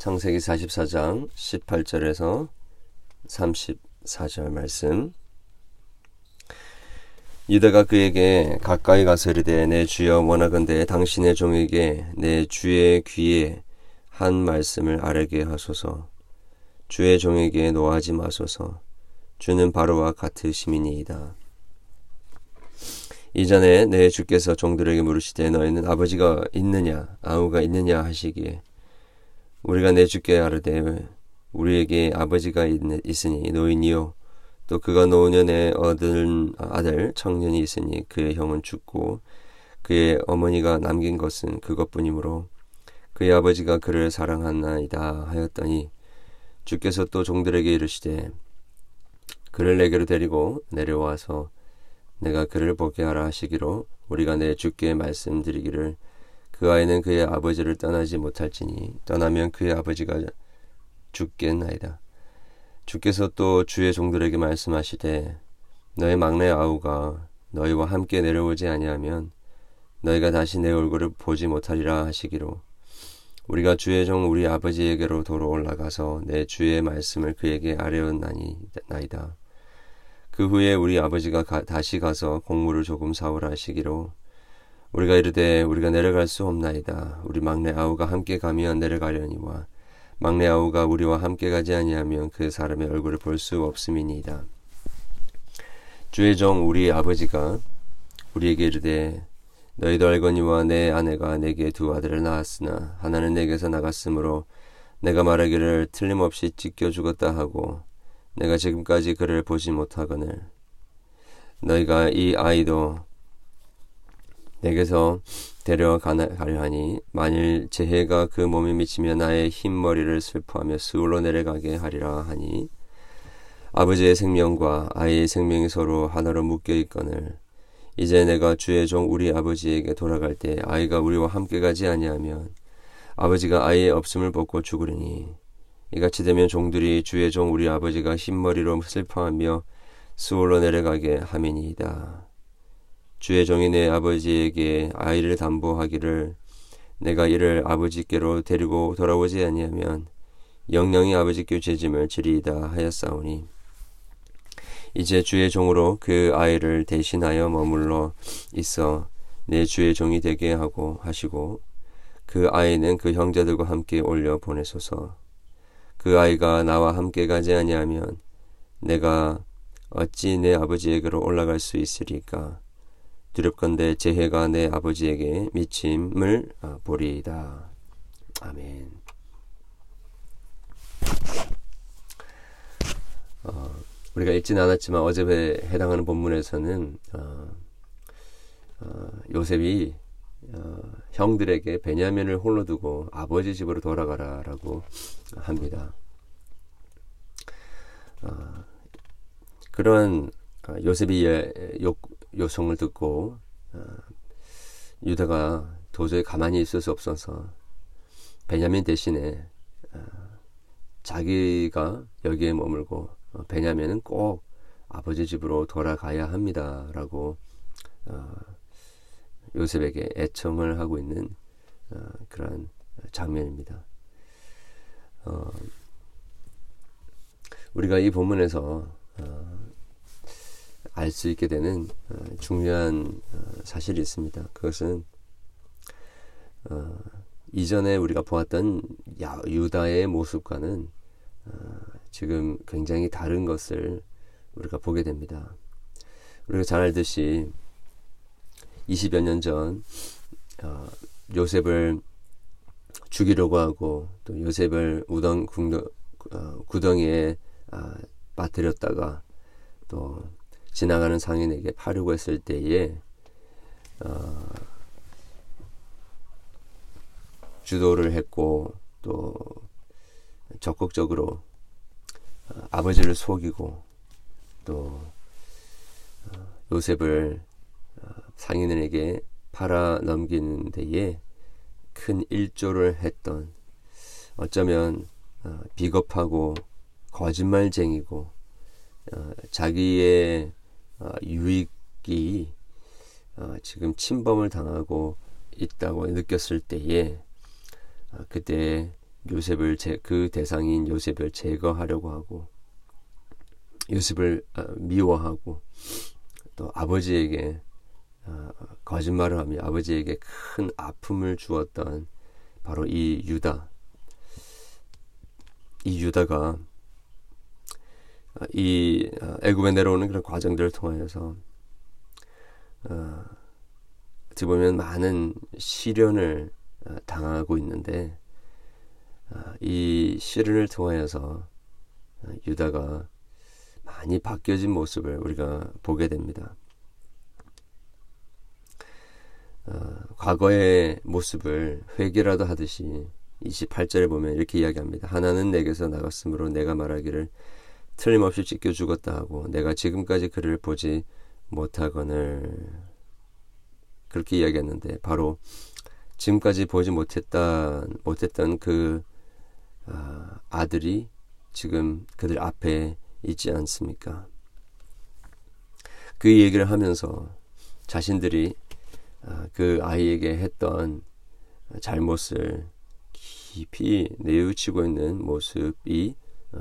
창세기 44장 18절에서 34절 말씀. 유다가 그에게 가까이 가서 이르되 내 주여 원하건대 당신의 종에게 내 주의 귀에 한 말씀을 아뢰게 하소서. 주의 종에게 노하지 마소서. 주는 바로와 같으시이니이다. 이전에 내 주께서 종들에게 물으시되 너희는 아버지가 있느냐 아우가 있느냐 하시기에 우리가 내 주께 아르되 우리에게 아버지가 있, 있으니 노인이요. 또 그가 노년에 얻은 아들 청년이 있으니 그의 형은 죽고 그의 어머니가 남긴 것은 그것뿐이므로 그의 아버지가 그를 사랑하나이다 하였더니 주께서 또 종들에게 이르시되 그를 내게로 데리고 내려와서 내가 그를 보게 하라 하시기로 우리가 내 주께 말씀드리기를 그 아이는 그의 아버지를 떠나지 못할지니 떠나면 그의 아버지가 죽겠나이다. 주께서 또 주의 종들에게 말씀하시되 너의 막내 아우가 너희와 함께 내려오지 아니하면 너희가 다시 내 얼굴을 보지 못하리라 하시기로 우리가 주의 종 우리 아버지에게로 도로 올라가서 내 주의 말씀을 그에게 아뢰었나이다. 그 후에 우리 아버지가 가, 다시 가서 곡물을 조금 사오라 하시기로 우리가 이르되 우리가 내려갈 수 없나이다. 우리 막내 아우가 함께 가면 내려가려니와 막내 아우가 우리와 함께 가지 아니하면 그 사람의 얼굴을 볼 수 없음이니이다. 주의 종 우리 아버지가 우리에게 이르되 너희도 알거니와 내 아내가 내게 두 아들을 낳았으나 하나는 내게서 나갔으므로 내가 말하기를 틀림없이 찢겨 죽었다 하고 내가 지금까지 그를 보지 못하거늘 너희가 이 아이도 내게서 데려가려 하니 만일 재해가 그 몸에 미치면 나의 흰머리를 슬퍼하며 스울로 내려가게 하리라 하니 아버지의 생명과 아이의 생명이 서로 하나로 묶여 있거늘 이제 내가 주의 종 우리 아버지에게 돌아갈 때 아이가 우리와 함께 가지 아니하면 아버지가 아이의 없음을 벗고 죽으리니 이같이 되면 종들이 주의 종 우리 아버지가 흰머리로 슬퍼하며 수월로 내려가게 하매니이다. 주의 종이 내 아버지에게 아이를 담보하기를 내가 이를 아버지께로 데리고 돌아오지 아니하면 영영이 아버지께 죄짐을 지리이다 하였사오니 이제 주의 종으로 그 아이를 대신하여 머물러 있어 내 주의 종이 되게 하고 하시고 그 아이는 그 형제들과 함께 올려 보내소서. 그 아이가 나와 함께 가지 아니하면 내가 어찌 내 아버지에게로 올라갈 수 있으리까 두렵건대 재해가 내 아버지에게 미침을 아, 보리이다. 아멘. 어, 우리가 읽지는 않았지만 어제 해당하는 본문에서는 어, 어, 요셉이 어, 형들에게 베냐민을 홀로 두고 아버지 집으로 돌아가라라고 합니다. 어, 그런 어, 요셉이 요, 요청을 듣고 어, 유다가 도저히 가만히 있을 수 없어서 베냐민 대신에 어, 자기가 여기에 머물고 어, 베냐민은 꼭 아버지 집으로 돌아가야 합니다라고 요셉에게 애청을 하고 있는 그런 장면입니다. 우리가 이 본문에서 알 수 있게 되는 어, 중요한 어, 사실이 있습니다. 그것은 어, 이전에 우리가 보았던 유다의 모습과는 지금 굉장히 다른 것을 우리가 보게 됩니다. 우리가 잘 알듯이 20여 년전 요셉을 죽이려고 하고 또 요셉을 우던 구덩이에 아, 빠뜨렸다가 또 지나가는 상인에게 파려고 했을 때에 어, 주도를 했고 또 적극적으로 어, 아버지를 속이고 또 어, 요셉을 어, 상인에게 팔아 넘기는 데에 큰 일조를 했던 어쩌면 어, 비겁하고 거짓말쟁이고 어, 자기의 어, 유익이 어, 지금 침범을 당하고 있다고 느꼈을 때에 어, 그때 요셉을 제, 그 대상인 요셉을 제거하려고 하고 요셉을 어, 미워하고 또 아버지에게 어, 거짓말을 하며 아버지에게 큰 아픔을 주었던 바로 이 유다. 이 유다가 어, 이 애굽에 내려오는 그런 과정들을 통하여서 어, 어떻게 보면 많은 시련을 당하고 있는데 이 시련을 통하여서 유다가 많이 바뀌어진 모습을 우리가 보게 됩니다. 어, 과거의 모습을 회개라도 하듯이 28절에 보면 이렇게 이야기합니다. 하나는 내게서 나갔으므로 내가 말하기를 틀림없이 찢겨 죽었다 하고 내가 지금까지 그를 보지 못하거늘 그렇게 이야기했는데 바로 지금까지 보지 못했다 못했던 그 아, 아들이 지금 그들 앞에 있지 않습니까? 그 얘기를 하면서 자신들이 아, 그 아이에게 했던 잘못을 깊이 내우치고 있는 모습이 어,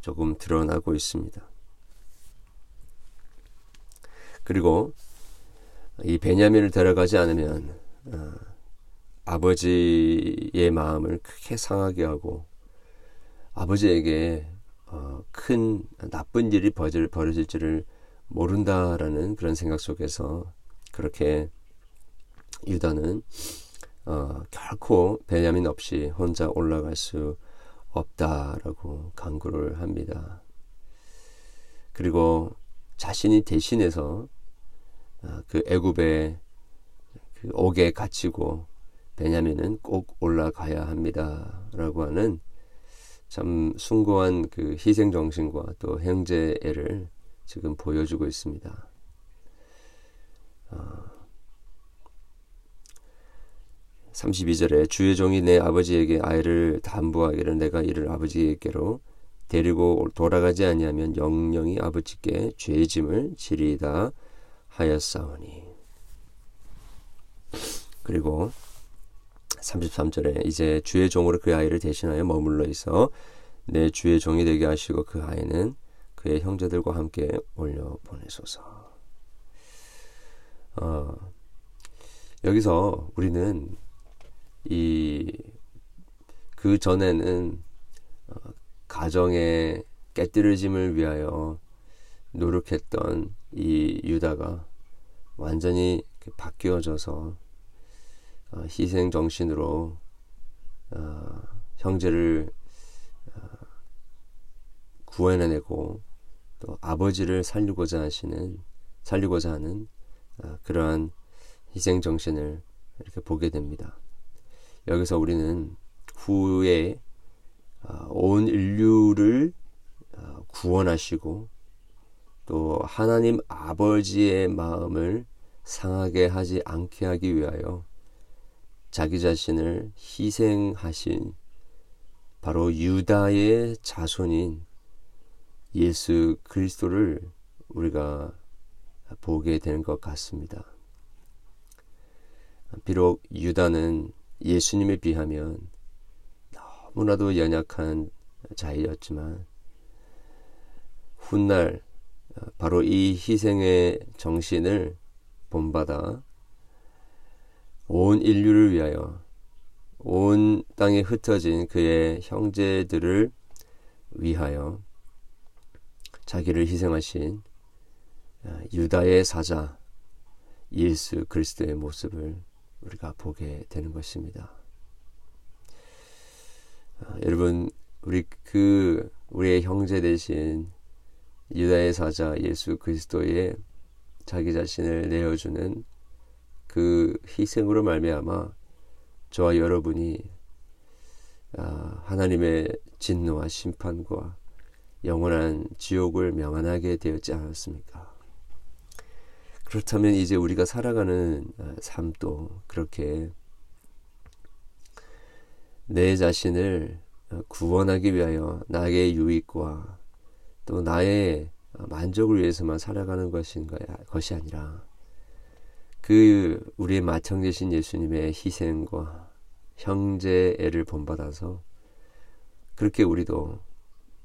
조금 드러나고 있습니다. 그리고 이 베냐민을 데려가지 않으면 어, 아버지의 마음을 크게 상하게 하고 아버지에게 어, 큰 나쁜 일이 벌어질, 벌어질지를 모른다라는 그런 생각 속에서 그렇게 유다는 어, 결코 베냐민 없이 혼자 올라갈 수 없다라고 강구를 합니다. 그리고 자신이 대신해서 어, 그 애굽의 그 옥에 갇히고 베냐민은 꼭 올라가야 합니다라고 하는 참 숭고한 그 희생 정신과 또 형제애를 지금 보여주고 있습니다. 어, 32절에 주의 종이 내 아버지에게 아이를 담보하기를 내가 이를 아버지에게로 데리고 돌아가지 아니하면 영영이 아버지께 죄짐을 지리다 하였사오니 그리고 33절에 이제 주의 종으로 그 아이를 대신하여 머물러 있어 내 주의 종이 되게 하시고 그 아이는 그의 형제들과 함께 올려 보내소서. 어, 여기서 우리는 이 그 전에는 어, 가정의 깨뜨려짐을 위하여 노력했던 이 유다가 완전히 바뀌어져서 어, 희생 정신으로 어, 형제를 어, 구해내고 또 아버지를 살리고자 하시는 살리고자 하는 어, 그러한 희생 정신을 이렇게 보게 됩니다. 여기서 우리는 후에 어, 온 인류를 어, 구원하시고 또 하나님 아버지의 마음을 상하게 하지 않게 하기 위하여 자기 자신을 희생하신 바로 유다의 자손인 예수 그리스도를 우리가 보게 되는 것 같습니다. 비록 유다는 예수님에 비하면 너무나도 연약한 자이었지만 훗날 바로 이 희생의 정신을 본받아 온 인류를 위하여 온 땅에 흩어진 그의 형제들을 위하여 자기를 희생하신 아, 유다의 사자 예수 그리스도의 모습을 우리가 보게 되는 것입니다. 아, 여러분 우리 그 우리의 형제 대신 유다의 사자 예수 그리스도의 자기 자신을 내어주는 그 희생으로 말미암아 저와 여러분이 아, 하나님의 진노와 심판과 영원한 지옥을 명안하게 되었지 않았습니까? 그렇다면 이제 우리가 살아가는 아, 삶도 그렇게 내 자신을 구원하기 위하여 나의 유익과 또 나의 만족을 위해서만 살아가는 것인가 것이 아니라 그 우리의 맏형제신 예수님의 희생과 형제애를 본받아서 그렇게 우리도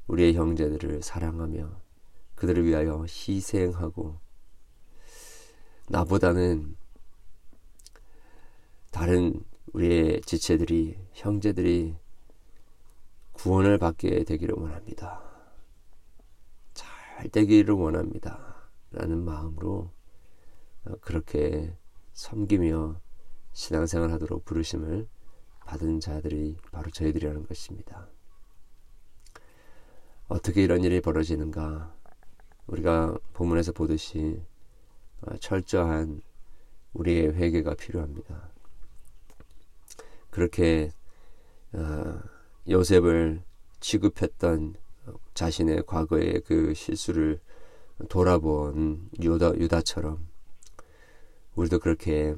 우리의 형제들을 사랑하며 그들을 위하여 희생하고 나보다는 다른 우리의 지체들이 형제들이 구원을 받게 되기를 원합니다. 잘 되기를 원합니다. 라는 마음으로 그렇게 섬기며 신앙생활 하도록 부르심을 받은 자들이 바로 저희들이라는 것입니다. 어떻게 이런 일이 벌어지는가? 우리가 본문에서 보듯이 어, 철저한 우리의 회개가 필요합니다. 그렇게 어, 요셉을 취급했던 자신의 과거의 그 실수를 돌아본 유다, 유다처럼 우리도 그렇게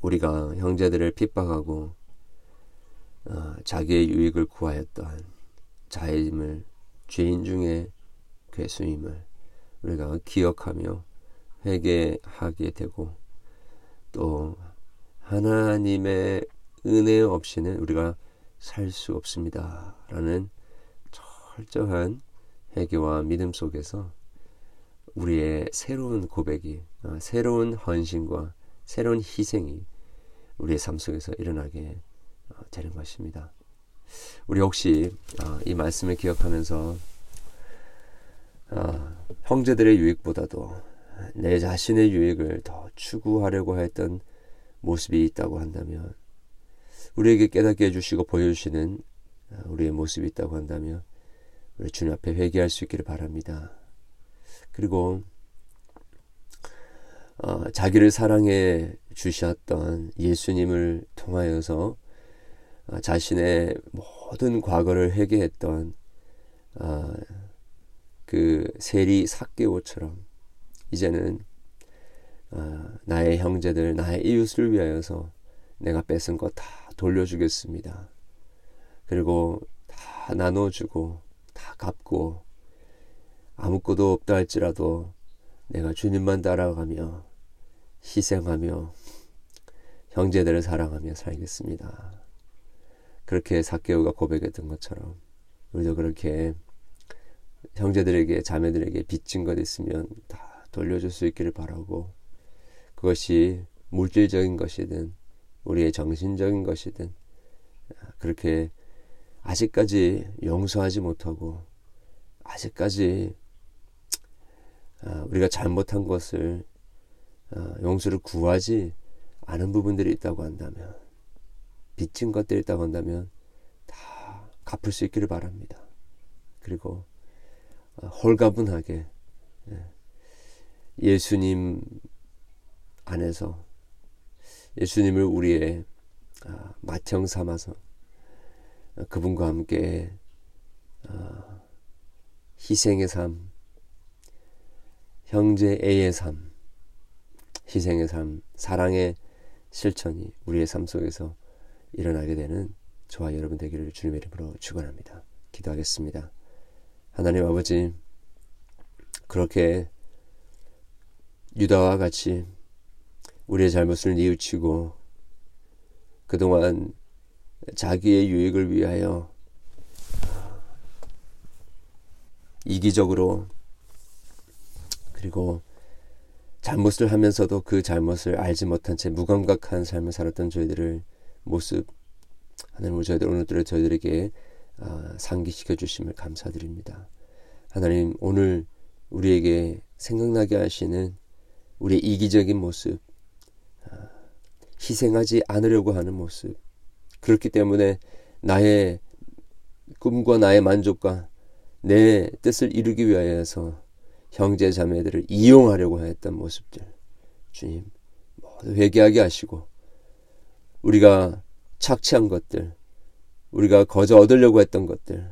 우리가 형제들을 핍박하고 어, 자기의 유익을 구하였던 자임을 죄인 중에 괴수임을 우리가 기억하며 회개하게 되고 또 하나님의 은혜 없이는 우리가 살 수 없습니다. 라는 철저한 회개와 믿음 속에서 우리의 새로운 고백이, 어, 새로운 헌신과 새로운 희생이 우리의 삶 속에서 일어나게 어, 되는 것입니다. 우리 혹시 어, 이 말씀을 기억하면서 형제들의 유익보다도 내 자신의 유익을 더 추구하려고 했던 모습이 있다고 한다면 우리에게 깨닫게 해주시고 보여주시는 우리의 모습이 있다고 한다면 우리 주님 앞에 회개할 수 있기를 바랍니다. 그리고 어, 자기를 사랑해 주셨던 예수님을 통하여서 어, 자신의 모든 과거를 회개했던 어, 그 세리 사개오처럼 이제는 어, 나의 형제들, 나의 이웃을 위하여서 내가 뺏은 것 다 돌려주겠습니다. 그리고 다 나눠주고 다 갚고 아무것도 없다 할지라도 내가 주님만 따라가며 희생하며 형제들을 사랑하며 살겠습니다. 그렇게 사케오가 고백했던 것처럼 우리도 그렇게 형제들에게 자매들에게 빚진 것 있으면 다 돌려줄 수 있기를 바라고 그것이 물질적인 것이든 우리의 정신적인 것이든 그렇게 아직까지 용서하지 못하고 아직까지 아, 우리가 잘못한 것을 아, 용서를 구하지 않은 부분들이 있다고 한다면 빚진 것들이 있다고 한다면 다 갚을 수 있기를 바랍니다. 그리고 아, 홀가분하게 예, 예수님 안에서 예수님을 우리의 맏형 삼아서 그분과 함께 희생의 삶, 형제애의 삶, 희생의 삶, 사랑의 실천이 우리의 삶 속에서 일어나게 되는 저와 여러분 되기를 주님의 이름으로 축원합니다. 기도하겠습니다. 하나님 아버지 그렇게 유다와 같이 우리의 잘못을 뉘우치고 그동안 자기의 유익을 위하여 이기적으로 그리고 잘못을 하면서도 그 잘못을 알지 못한 채 무감각한 삶을 살았던 저희들을 모습 하나님 우 저희들 오늘도 저희들에게 아, 상기시켜 주심을 감사드립니다. 하나님 오늘 우리에게 생각나게 하시는 우리의 이기적인 모습, 아, 희생하지 않으려고 하는 모습. 그렇기 때문에 나의 꿈과 나의 만족과 내 뜻을 이루기 위하여서 형제 자매들을 이용하려고 했던 모습들 주님 모두 회개하게 하시고 우리가 착취한 것들 우리가 거저 얻으려고 했던 것들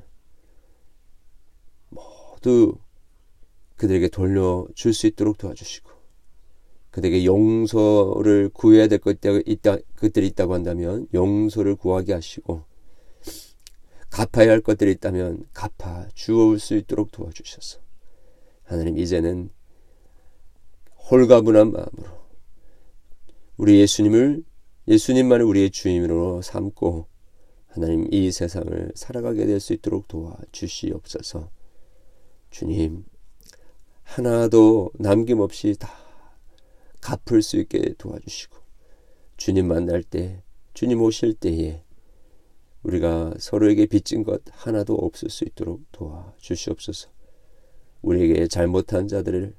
모두 그들에게 돌려줄 수 있도록 도와주시고 그들에게 용서를 구해야 될 것들이 있다, 것들이 있다고 한다면 용서를 구하게 하시고 갚아야 할 것들이 있다면 갚아 주어올 수 있도록 도와주셔서 하나님 이제는 홀가분한 마음으로 우리 예수님을 예수님만을 우리의 주임으로 삼고 하나님 이 세상을 살아가게 될 수 있도록 도와 주시옵소서. 주님, 하나도 남김없이 다 갚을 수 있게 도와주시고, 주님 만날 때, 주님 오실 때에 우리가 서로에게 빚진 것 하나도 없을 수 있도록 도와 주시옵소서. 우리에게 잘못한 자들을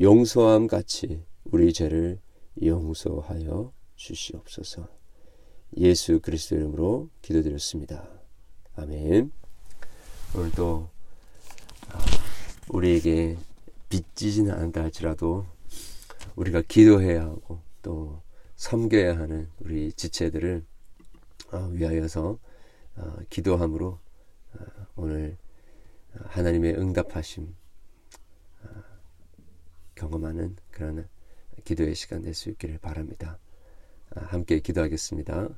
용서함 같이 우리 죄를 용서하여 주시옵소서. 예수 그리스도 이름으로 기도드렸습니다. 아멘. 오늘도 아, 우리에게 빚지지는 않다 할지라도 우리가 기도해야 하고 또 섬겨야 하는 우리 지체들을 아, 위하여서 아, 기도함으로 오늘 하나님의 응답하심 경험하는 그런 기도의 시간 될 수 있기를 바랍니다. 함께 기도하겠습니다.